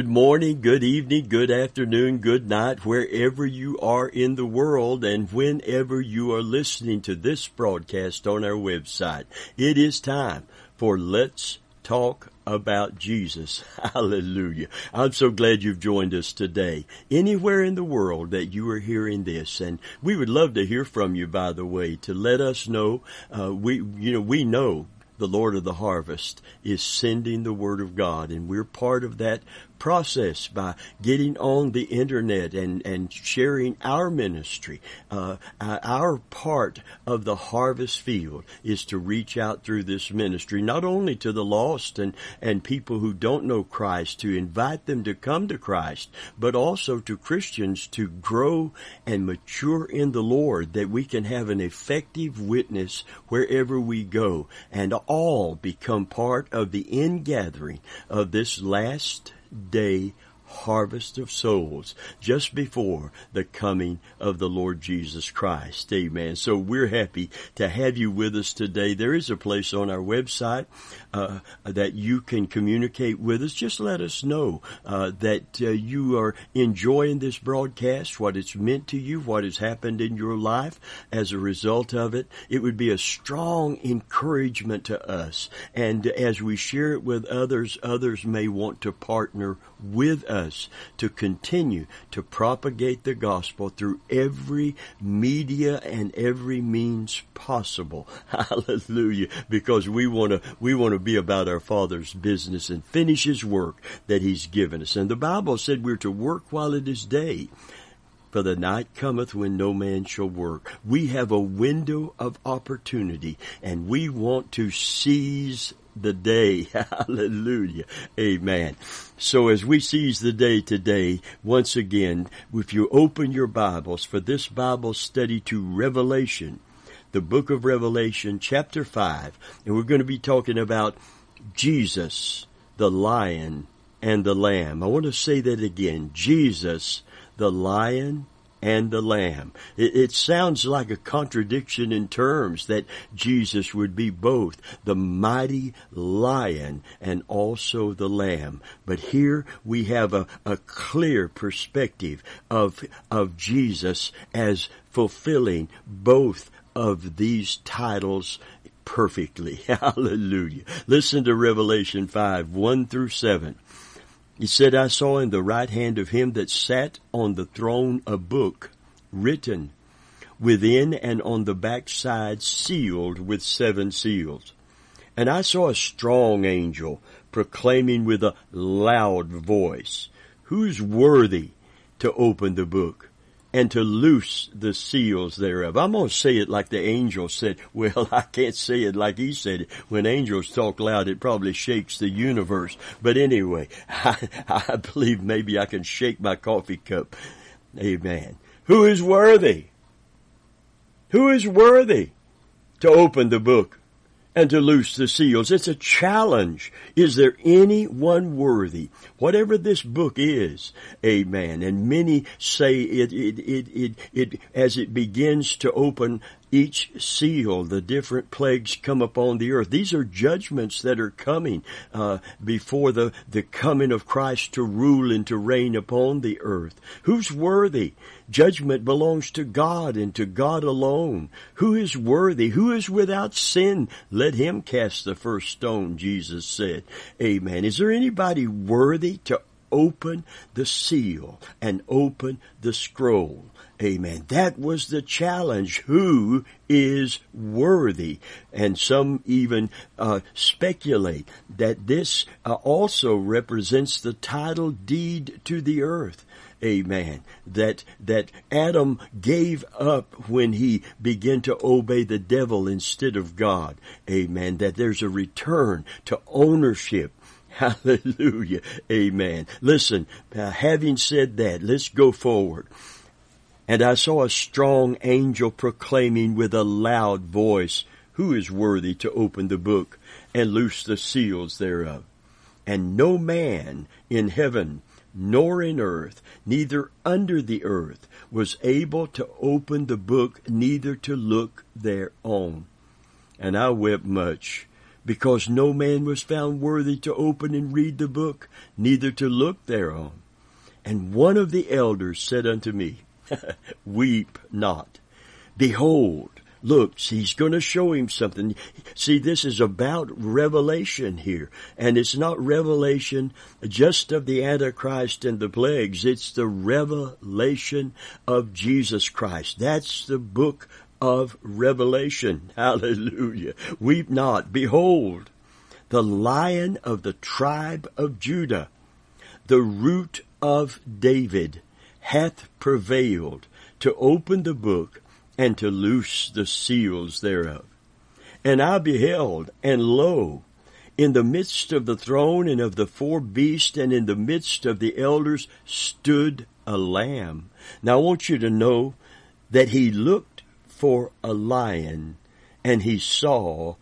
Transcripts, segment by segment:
Good morning, good evening, good afternoon, good night, wherever you are in the world and whenever you are listening to this broadcast on our website. It is time for Let's Talk about Jesus. Hallelujah. I'm so glad you've joined us today. Anywhere in the world that you are hearing this, and we would love to hear from you, by the way, to let us know, uh, we, you know, we know the Lord of the harvest is sending the word of God and we're part of that process by getting on the internet and, and sharing our ministry. Uh, our part of the harvest field is to reach out through this ministry, not only to the lost and, and people who don't know Christ, to invite them to come to Christ, but also to Christians to grow and mature in the Lord that we can have an effective witness wherever we go and all become part of the ingathering of this last day harvest of souls just before the coming of the Lord Jesus Christ. Amen. So we're happy to have you with us today. There is a place on our website uh, that you can communicate with us. Just let us know uh, that uh, you are enjoying this broadcast, what it's meant to you, what has happened in your life as a result of it. It would be a strong encouragement to us. And as we share it with others, others may want to partner with us to continue to propagate the gospel through every media and every means possible. Hallelujah. Because we want to, we want to be about our Father's business and finish His work that He's given us. And the Bible said we're to work while it is day. For the night cometh when no man shall work. We have a window of opportunity and we want to seize the day. Hallelujah. Amen. So as we seize the day today, once again, if you open your Bibles for this Bible study to Revelation, the book of Revelation, chapter 5, and we're going to be talking about Jesus, the lion and the lamb. I want to say that again. Jesus, the lion and the lamb. It, it, sounds like a contradiction in terms that Jesus would be both the mighty lion and also the lamb. But here we have a, a clear perspective of, of Jesus as fulfilling both of these titles perfectly. Hallelujah. Listen to Revelation 5, 1 through 7. He said, I saw in the right hand of him that sat on the throne a book written within and on the backside sealed with seven seals. And I saw a strong angel proclaiming with a loud voice, Who's worthy to open the book and to loose the seals thereof. I'm going to say it like the angel said. Well, I can't say it like he said it. When angels talk loud, it probably shakes the universe. But anyway, I, I believe maybe I can shake my coffee cup. Amen. Who is worthy? Who is worthy to open the book and to loose the seals. It's a challenge. Is there anyone worthy? Whatever this book is, amen. And many say it, it, it, it, it, as it begins to open each seal, the different plagues come upon the earth. These are judgments that are coming uh, before the, the coming of Christ to rule and to reign upon the earth. Who's worthy? Judgment belongs to God and to God alone. Who is worthy? Who is without sin? Let him cast the first stone, Jesus said. Amen. Is there anybody worthy to open the seal and open the scroll? Amen. That was the challenge. Who is worthy? And some even uh, speculate that this uh, also represents the title deed to the earth. Amen. That, that Adam gave up when he began to obey the devil instead of God. Amen. That there's a return to ownership Hallelujah. Amen. Listen, uh, having said that, let's go forward. And I saw a strong angel proclaiming with a loud voice, Who is worthy to open the book and loose the seals thereof? And no man in heaven, nor in earth, neither under the earth, was able to open the book, neither to look thereon. And I wept much because no man was found worthy to open and read the book, neither to look thereon. And one of the elders said unto me, Weep not. Behold, look, he's going to show him something. See, this is about revelation here. And it's not revelation just of the Antichrist and the plagues. It's the revelation of Jesus Christ. That's the book of Revelation. Hallelujah. Weep not. Behold, the lion of the tribe of Judah, the root of David, hath prevailed to open the book and to loose the seals thereof. And I beheld, and lo, in the midst of the throne and of the four beasts and in the midst of the elders stood a lamb. Now I want you to know that he looked for a lion and he saw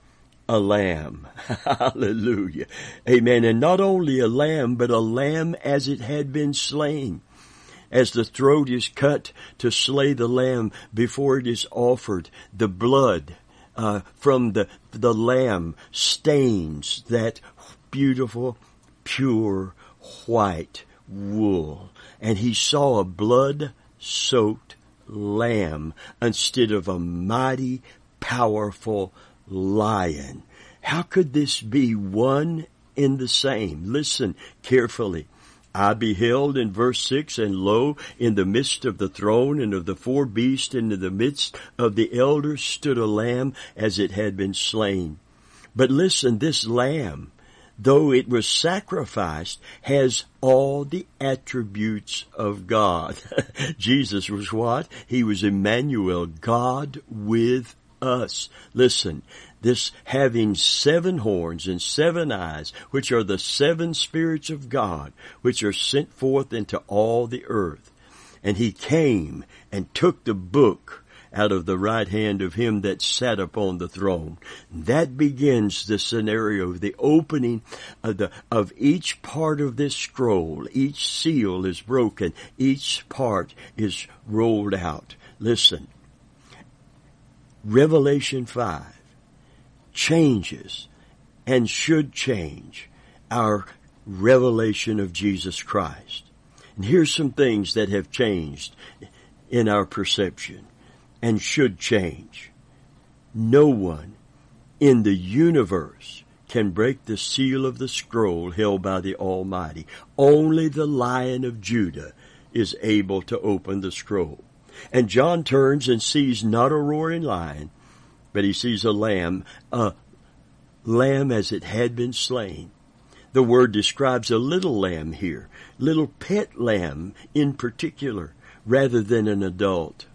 a lamb. Hallelujah. Amen. And not only a lamb, but a lamb as it had been slain. As the throat is cut to slay the lamb before it is offered, the blood uh, from the the lamb stains that beautiful, pure white wool, and he saw a blood soaked lamb instead of a mighty, powerful lion. How could this be one in the same? Listen carefully. I beheld in verse 6, and lo, in the midst of the throne and of the four beasts and in the midst of the elders stood a lamb as it had been slain. But listen, this lamb though it was sacrificed, has all the attributes of God. Jesus was what? He was Emmanuel, God with us. Listen, this having seven horns and seven eyes, which are the seven spirits of God, which are sent forth into all the earth. And he came and took the book out of the right hand of him that sat upon the throne. That begins the scenario of the opening of the, of each part of this scroll. Each seal is broken. Each part is rolled out. Listen. Revelation 5 changes and should change our revelation of Jesus Christ. And here's some things that have changed in our perception and should change. No one in the universe can break the seal of the scroll held by the Almighty. Only the Lion of Judah is able to open the scroll. And John turns and sees not a roaring lion, but he sees a lamb, a lamb as it had been slain. The word describes a little lamb here, little pet lamb in particular, rather than an adult.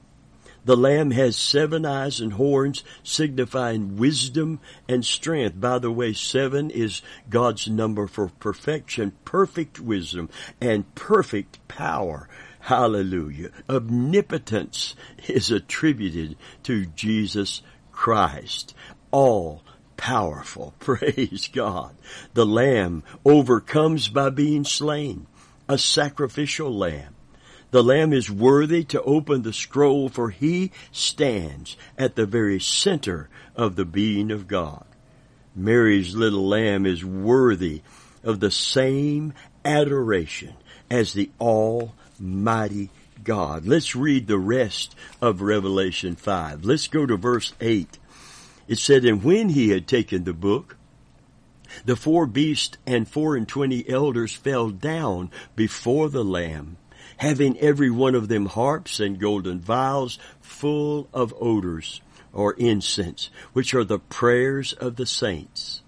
The lamb has seven eyes and horns signifying wisdom and strength. By the way, seven is God's number for perfection, perfect wisdom and perfect power. Hallelujah. Omnipotence is attributed to Jesus Christ. All powerful. Praise God. The lamb overcomes by being slain. A sacrificial lamb. The Lamb is worthy to open the scroll for he stands at the very center of the being of God. Mary's little lamb is worthy of the same adoration as the Almighty God. Let's read the rest of Revelation 5. Let's go to verse 8. It said, And when he had taken the book, the four beasts and four and twenty elders fell down before the Lamb having every one of them harps and golden vials full of odors or incense, which are the prayers of the saints.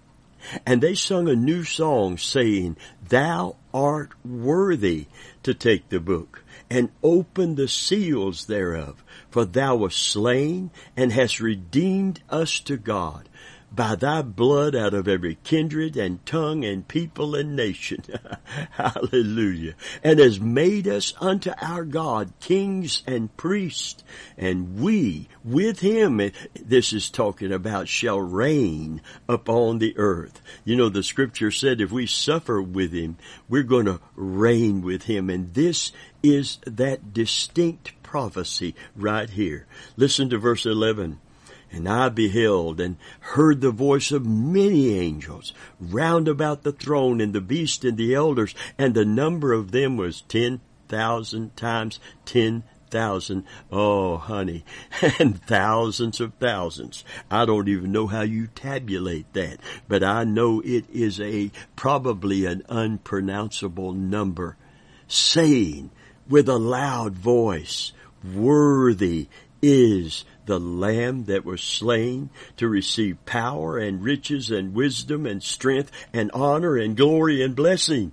And they sung a new song saying, Thou art worthy to take the book and open the seals thereof, for thou wast slain and hast redeemed us to God by thy blood out of every kindred and tongue and people and nation. Hallelujah. And has made us unto our God kings and priests. And we with him, this is talking about, shall reign upon the earth. You know, the scripture said if we suffer with him, we're going to reign with him. And this is that distinct prophecy right here. Listen to verse 11 And I beheld and heard the voice of many angels round about the throne and the beast and the elders, and the number of them was ten thousand times ten thousand. Oh, honey, and thousands of thousands. I don't even know how you tabulate that, but I know it is a probably an unpronounceable number, saying with a loud voice, worthy is the lamb that was slain to receive power and riches and wisdom and strength and honor and glory and blessing.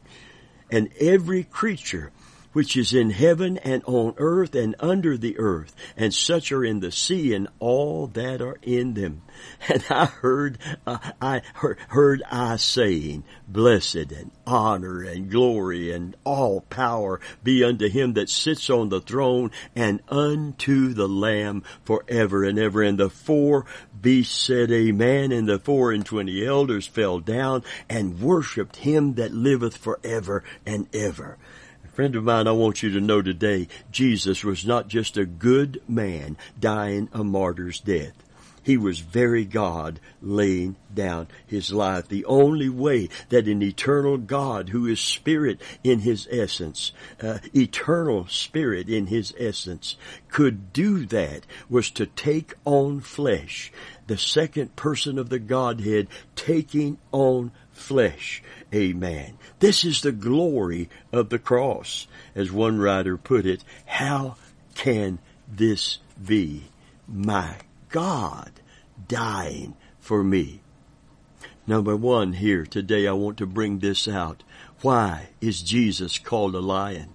And every creature which is in heaven and on earth and under the earth, and such are in the sea and all that are in them. And I heard, uh, I heard, heard I saying, blessed and honor and glory and all power be unto him that sits on the throne and unto the Lamb forever and ever. And the four beasts said, Amen. And the four and twenty elders fell down and worshipped him that liveth forever and ever. Friend of mine, I want you to know today, Jesus was not just a good man dying a martyr's death. He was very God laying down his life. The only way that an eternal God who is spirit in his essence, uh, eternal spirit in his essence, could do that was to take on flesh. The second person of the Godhead taking on flesh. Amen. This is the glory of the cross. As one writer put it, how can this be? My God dying for me. Number one here today, I want to bring this out. Why is Jesus called a lion?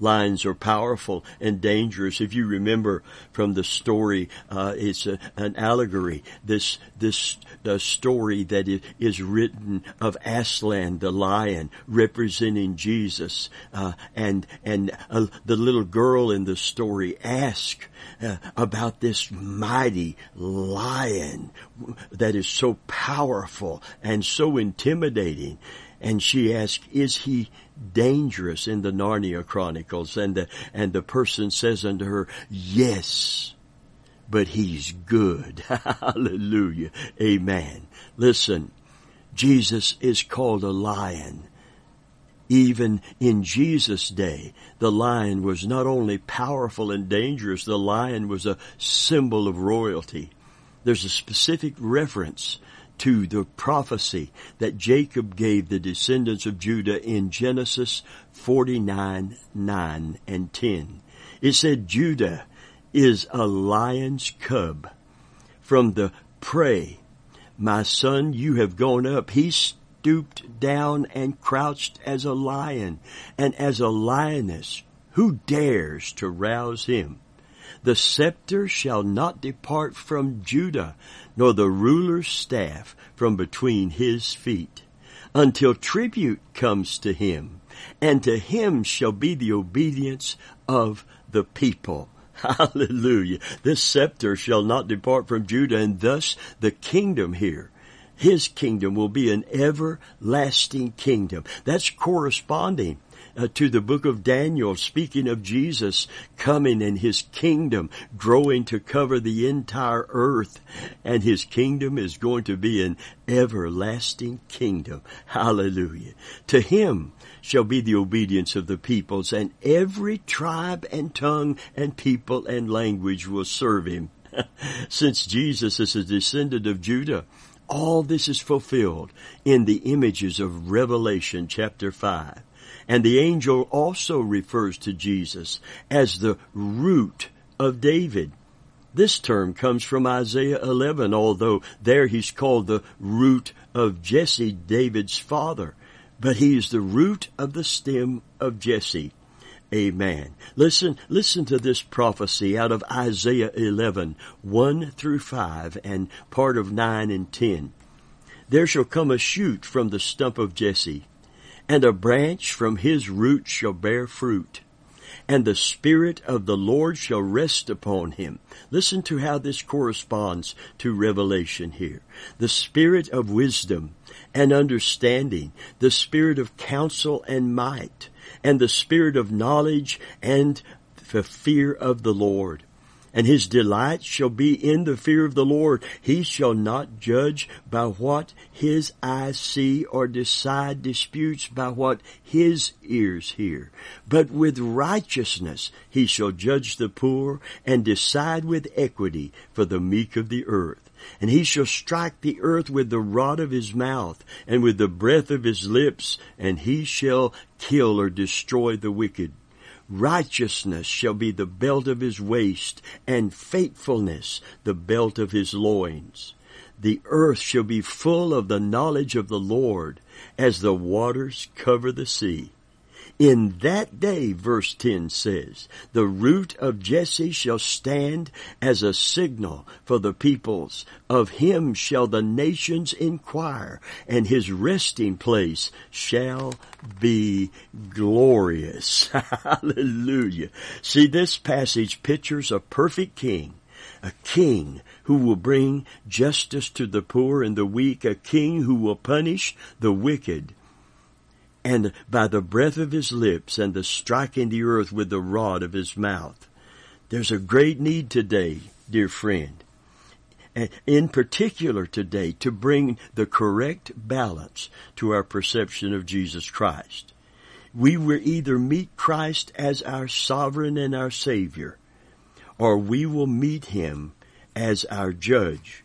Lions are powerful and dangerous. If you remember from the story, uh, it's a, an allegory. This this the story that is written of Aslan, the lion, representing Jesus, uh, and and uh, the little girl in the story ask uh, about this mighty lion that is so powerful and so intimidating. And she asked, is he dangerous in the Narnia Chronicles? And the, and the person says unto her, yes, but he's good. Hallelujah. Amen. Listen, Jesus is called a lion. Even in Jesus' day, the lion was not only powerful and dangerous, the lion was a symbol of royalty. There's a specific reference to the prophecy that Jacob gave the descendants of Judah in Genesis 49, 9 and 10. It said Judah is a lion's cub from the prey. My son, you have gone up. He stooped down and crouched as a lion and as a lioness. Who dares to rouse him? The scepter shall not depart from Judah, nor the ruler's staff from between his feet, until tribute comes to him, and to him shall be the obedience of the people. Hallelujah. This scepter shall not depart from Judah, and thus the kingdom here his kingdom will be an everlasting kingdom. That's corresponding uh, to the book of Daniel, speaking of Jesus coming and his kingdom growing to cover the entire earth. And his kingdom is going to be an everlasting kingdom. Hallelujah. To him shall be the obedience of the peoples, and every tribe and tongue and people and language will serve him. Since Jesus is a descendant of Judah, all this is fulfilled in the images of Revelation chapter 5. And the angel also refers to Jesus as the root of David. This term comes from Isaiah 11, although there he's called the root of Jesse, David's father. But he is the root of the stem of Jesse. Amen. Listen, listen to this prophecy out of Isaiah 11, 1 through 5 and part of 9 and 10. There shall come a shoot from the stump of Jesse and a branch from his root shall bear fruit, and the Spirit of the Lord shall rest upon him. Listen to how this corresponds to Revelation here. The Spirit of wisdom and understanding, the Spirit of counsel and might, and the Spirit of knowledge and the fear of the Lord and his delight shall be in the fear of the Lord. He shall not judge by what his eyes see or decide disputes by what his ears hear. But with righteousness he shall judge the poor and decide with equity for the meek of the earth. And he shall strike the earth with the rod of his mouth and with the breath of his lips, and he shall kill or destroy the wicked. Righteousness shall be the belt of his waist, and faithfulness the belt of his loins. The earth shall be full of the knowledge of the Lord, as the waters cover the sea. In that day, verse 10 says, the root of Jesse shall stand as a signal for the peoples. Of him shall the nations inquire, and his resting place shall be glorious. Hallelujah. See, this passage pictures a perfect king, a king who will bring justice to the poor and the weak, a king who will punish the wicked and by the breath of his lips and the striking the earth with the rod of his mouth. There's a great need today, dear friend, in particular today, to bring the correct balance to our perception of Jesus Christ. We will either meet Christ as our sovereign and our Savior, or we will meet Him as our judge.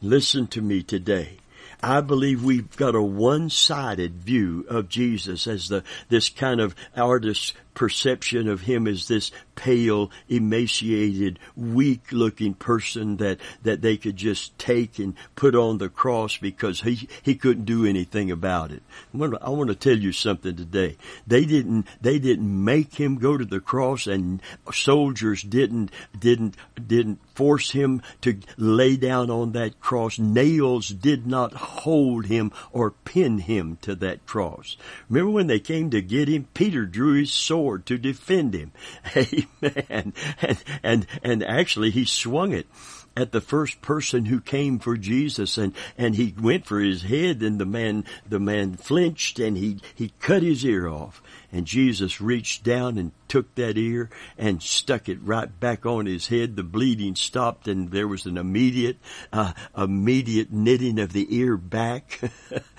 Listen to me today. I believe we've got a one-sided view of Jesus as the, this kind of artist's perception of him as this pale, emaciated, weak-looking person that that they could just take and put on the cross because he he couldn't do anything about it. I want to tell you something today. They didn't they didn't make him go to the cross, and soldiers didn't didn't didn't force him to lay down on that cross. Nails did not hold him or pin him to that cross. Remember when they came to get him? Peter drew his sword to defend him. Amen. And, and, and actually he swung it at the first person who came for Jesus and, and he went for his head and the man, the man flinched and he, he cut his ear off. And Jesus reached down and took that ear and stuck it right back on his head. The bleeding stopped and there was an immediate, uh, immediate knitting of the ear back.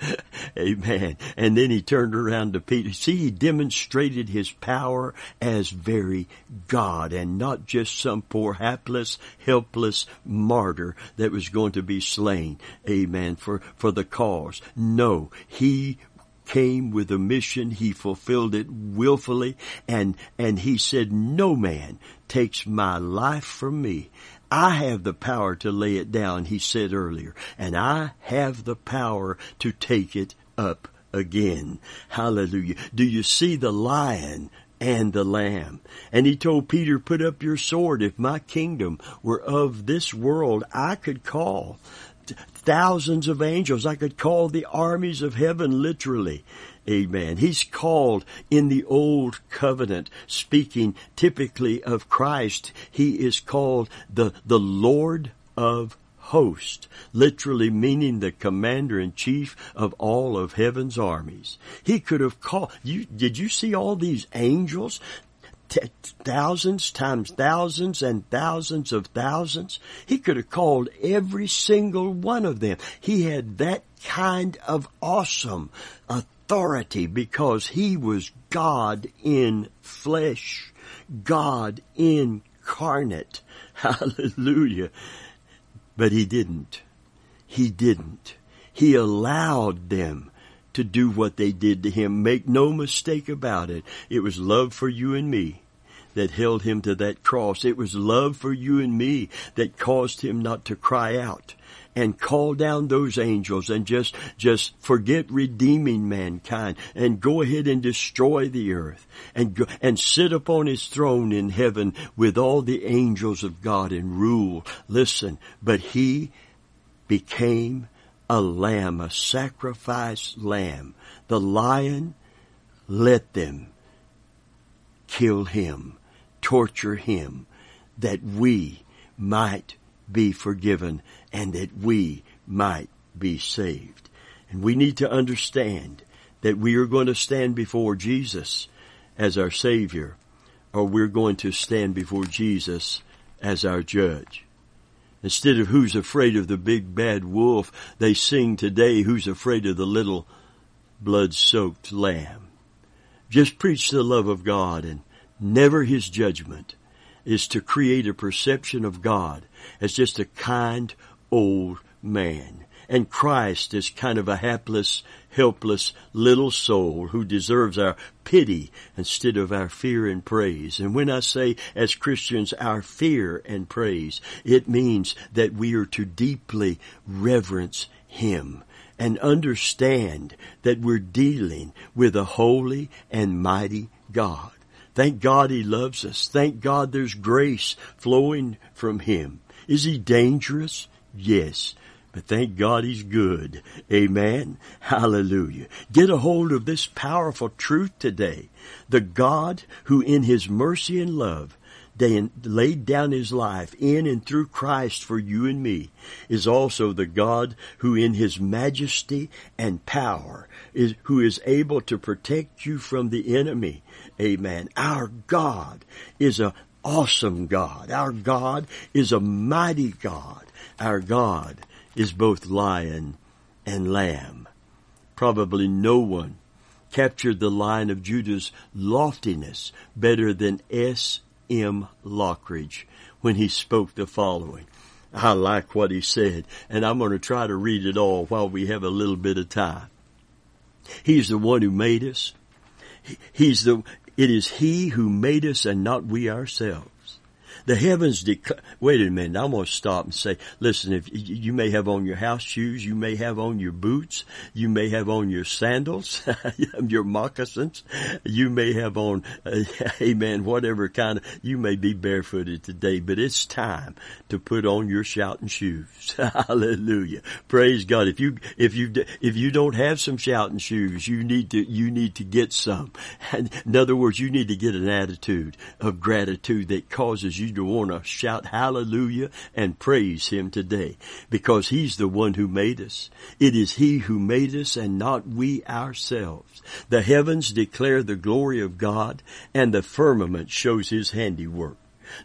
Amen. And then he turned around to Peter. See, he demonstrated his power as very God and not just some poor hapless, helpless martyr that was going to be slain. Amen. For, for the cause. No, he came with a mission. He fulfilled it willfully and, and he said, no man takes my life from me. I have the power to lay it down, he said earlier, and I have the power to take it up again. Hallelujah. Do you see the lion and the lamb. And he told Peter, put up your sword. If my kingdom were of this world, I could call thousands of angels. I could call the armies of heaven literally. Amen. He's called in the old covenant, speaking typically of Christ, he is called the, the Lord of host, literally meaning the commander in chief of all of heaven's armies. He could have called, you, did you see all these angels? T- thousands times thousands and thousands of thousands. He could have called every single one of them. He had that kind of awesome authority because he was God in flesh, God incarnate. Hallelujah. But he didn't. He didn't. He allowed them to do what they did to him. Make no mistake about it. It was love for you and me that held him to that cross. It was love for you and me that caused him not to cry out and call down those angels and just, just forget redeeming mankind and go ahead and destroy the earth and go, and sit upon his throne in heaven with all the angels of God and rule. Listen, but he became a lamb, a sacrificed lamb. The lion, let them kill him, torture him, that we might be forgiven and that we might be saved. And we need to understand that we are going to stand before Jesus as our Savior, or we're going to stand before Jesus as our judge. Instead of who's afraid of the big bad wolf, they sing today who's afraid of the little blood soaked lamb. Just preach the love of God and never his judgment is to create a perception of God as just a kind old man and Christ is kind of a hapless, helpless little soul who deserves our pity instead of our fear and praise. And when I say as Christians our fear and praise, it means that we are to deeply reverence Him and understand that we're dealing with a holy and mighty God. Thank God He loves us. Thank God there's grace flowing from Him. Is He dangerous? Yes. But thank God He's good. Amen. Hallelujah. Get a hold of this powerful truth today. The God who in His mercy and love laid down His life in and through Christ for you and me is also the God who in His majesty and power is, who is able to protect you from the enemy. Amen. Our God is a awesome God. Our God is a mighty God. Our God is both lion and lamb. Probably no one captured the Lion of Judah's loftiness better than S. M. Lockridge when he spoke the following. I like what he said, and I'm going to try to read it all while we have a little bit of time. He's the one who made us. He's the, it is He who made us and not we ourselves. The heavens declare, wait a minute, I'm going to stop and say, listen, if you may have on your house shoes, you may have on your boots, you may have on your sandals, your moccasins, you may have on, uh, amen, whatever kind of, you may be barefooted today, but it's time to put on your shouting shoes. Hallelujah. Praise God. If you, if you, if you don't have some shouting shoes, you need to, you need to get some. in other words, you need to get an attitude of gratitude that causes you to want to shout hallelujah and praise Him today because He's the one who made us. It is He who made us and not we ourselves. The heavens declare the glory of God and the firmament shows His handiwork.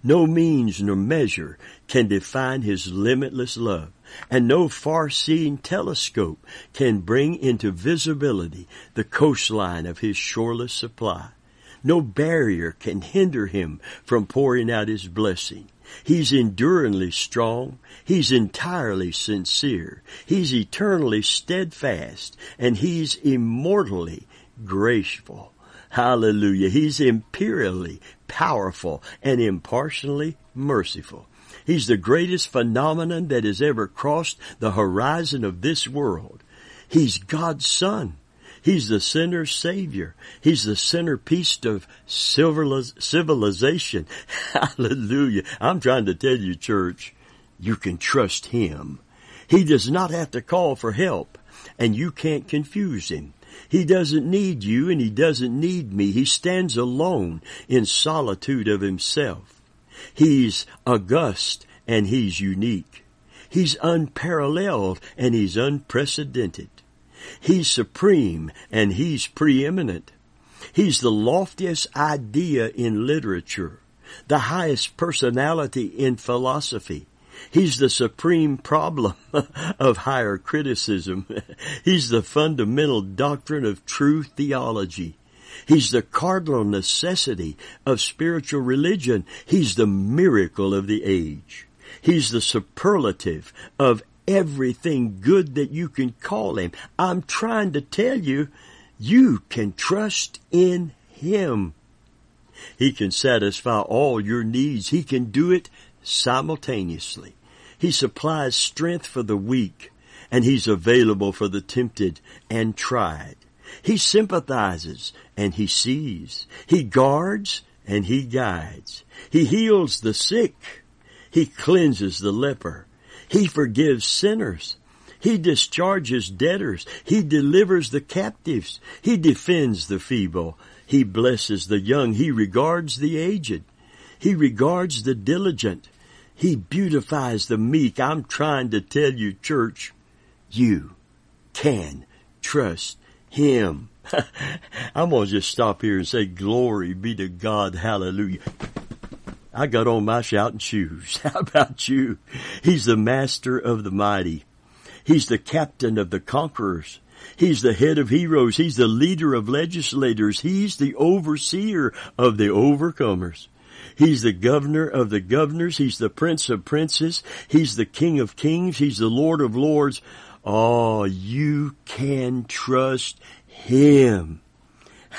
No means nor measure can define His limitless love and no far-seeing telescope can bring into visibility the coastline of his shoreless supply. No barrier can hinder him from pouring out his blessing. He's enduringly strong. He's entirely sincere. He's eternally steadfast and he's immortally graceful. Hallelujah. He's imperially powerful and impartially merciful. He's the greatest phenomenon that has ever crossed the horizon of this world. He's God's son. He's the sinner's savior. He's the centerpiece of civilization. Hallelujah. I'm trying to tell you, church, you can trust him. He does not have to call for help and you can't confuse him. He doesn't need you and he doesn't need me. He stands alone in solitude of himself. He's august and he's unique. He's unparalleled and he's unprecedented. He's supreme and he's preeminent. He's the loftiest idea in literature, the highest personality in philosophy. He's the supreme problem of higher criticism. He's the fundamental doctrine of true theology. He's the cardinal necessity of spiritual religion. He's the miracle of the age. He's the superlative of everything good that you can call him. I'm trying to tell you, you can trust in him. He can satisfy all your needs. He can do it simultaneously. He supplies strength for the weak and he's available for the tempted and tried. He sympathizes and he sees. He guards and he guides. He heals the sick. He cleanses the leper. He forgives sinners. He discharges debtors. He delivers the captives. He defends the feeble. He blesses the young. He regards the aged. He regards the diligent. He beautifies the meek. I'm trying to tell you, church, you can trust Him. I'm going to just stop here and say glory be to God. Hallelujah. I got on my shouting shoes. How about you? He's the master of the mighty. He's the captain of the conquerors. He's the head of heroes. He's the leader of legislators. He's the overseer of the overcomers. He's the governor of the governors. He's the prince of princes. He's the king of kings. He's the lord of lords. Oh, you can trust him.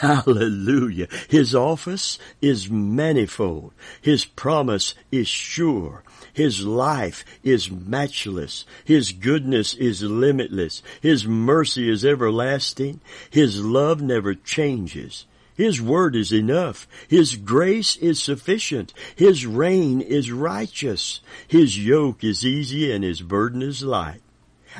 Hallelujah. His office is manifold. His promise is sure. His life is matchless. His goodness is limitless. His mercy is everlasting. His love never changes. His word is enough. His grace is sufficient. His reign is righteous. His yoke is easy and his burden is light.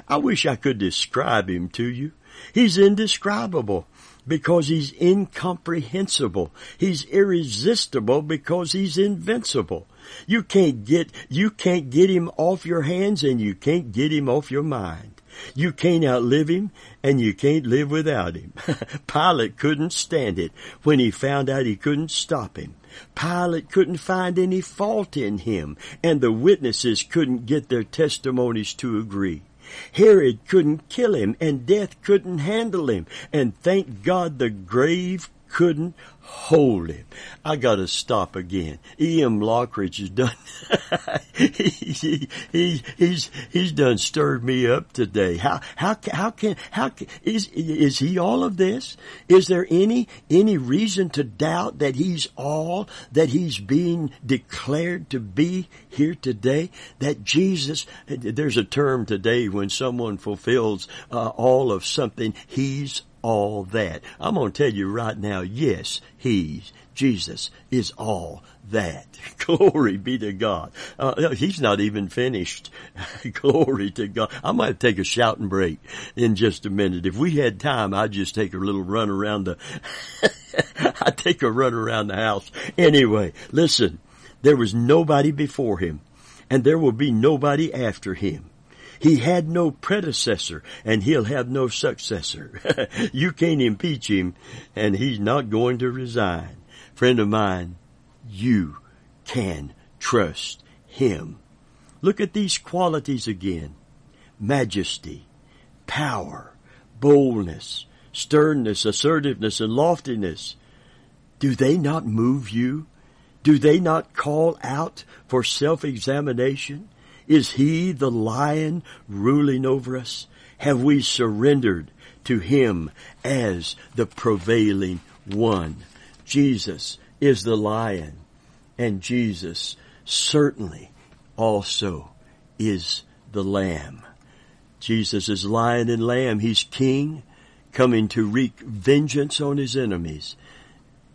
I wish I could describe him to you. He's indescribable because he's incomprehensible. He's irresistible because he's invincible. You can't get, you can't get him off your hands and you can't get him off your mind. You can't outlive him and you can't live without him. Pilate couldn't stand it when he found out he couldn't stop him. Pilate couldn't find any fault in him and the witnesses couldn't get their testimonies to agree. Herod couldn't kill him and death couldn't handle him. And thank God the grave couldn't hold him. I gotta stop again. S.M. Lockridge has done, he, he, he's, he's done stirred me up today. How, how, how can, how can, is, is he all of this? Is there any, any reason to doubt that he's all that he's being declared to be here today? That Jesus, there's a term today when someone fulfills uh, all of something, he's all that. I'm going to tell you right now, yes, He's, Jesus, is all that. Glory be to God. Uh, he's not even finished. Glory to God. I might take a shouting break in just a minute. If we had time, I'd just take a little run around the, I'd take a run around the house. Anyway, listen, there was nobody before him and there will be nobody after him. He had no predecessor and he'll have no successor. you can't impeach him and he's not going to resign. Friend of mine, you can trust him. Look at these qualities again. Majesty, power, boldness, sternness, assertiveness, and loftiness. Do they not move you? Do they not call out for self-examination? Is he the lion ruling over us? Have we surrendered to him as the prevailing one? Jesus is the lion and Jesus certainly also is the lamb. Jesus is lion and lamb. He's king coming to wreak vengeance on his enemies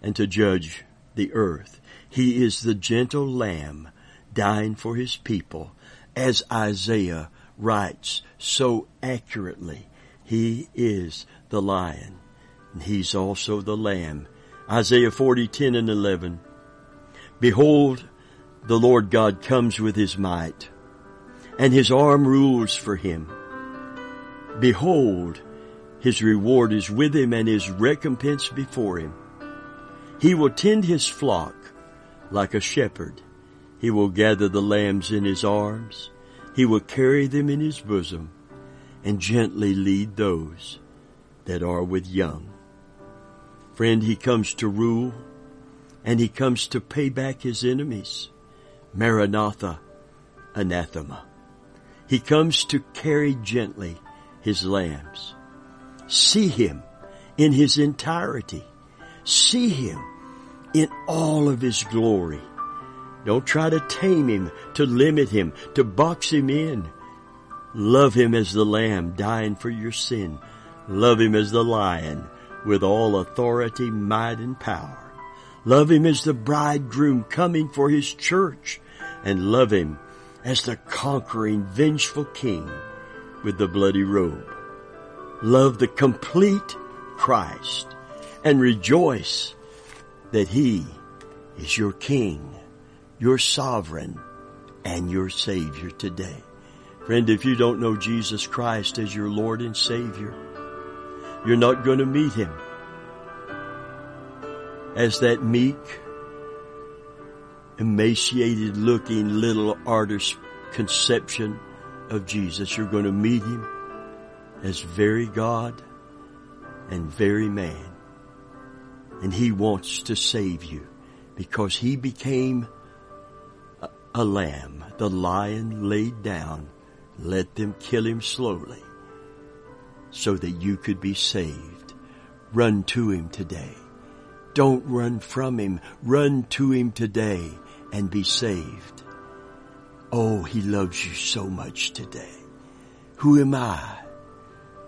and to judge the earth. He is the gentle lamb dying for his people as Isaiah writes so accurately. He is the lion, and he's also the lamb. Isaiah 40, 10 and 11. Behold, the Lord God comes with his might, and his arm rules for him. Behold, his reward is with him and his recompense before him. He will tend his flock like a shepherd. He will gather the lambs in his arms. He will carry them in his bosom and gently lead those that are with young. Friend, he comes to rule and he comes to pay back his enemies. Maranatha, anathema. He comes to carry gently his lambs. See him in his entirety. See him in all of his glory. Don't try to tame him, to limit him, to box him in. Love him as the lamb dying for your sin. Love him as the lion with all authority, might, and power. Love him as the bridegroom coming for his church and love him as the conquering, vengeful king with the bloody robe. Love the complete Christ and rejoice that he is your king your sovereign and your Savior today. Friend, if you don't know Jesus Christ as your Lord and Savior, you're not going to meet Him as that meek emaciated looking little artist conception of Jesus. You're going to meet him as very God and very man. And he wants to save you because he became a lamb. The lion laid down. Let them kill him slowly so that you could be saved. Run to him today. Don't run from him. Run to him today and be saved. Oh, he loves you so much today. Who am I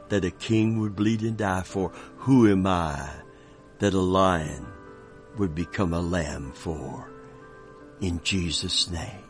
that a king would bleed and die for? Who am I that a lion would become a lamb for? In Jesus' name.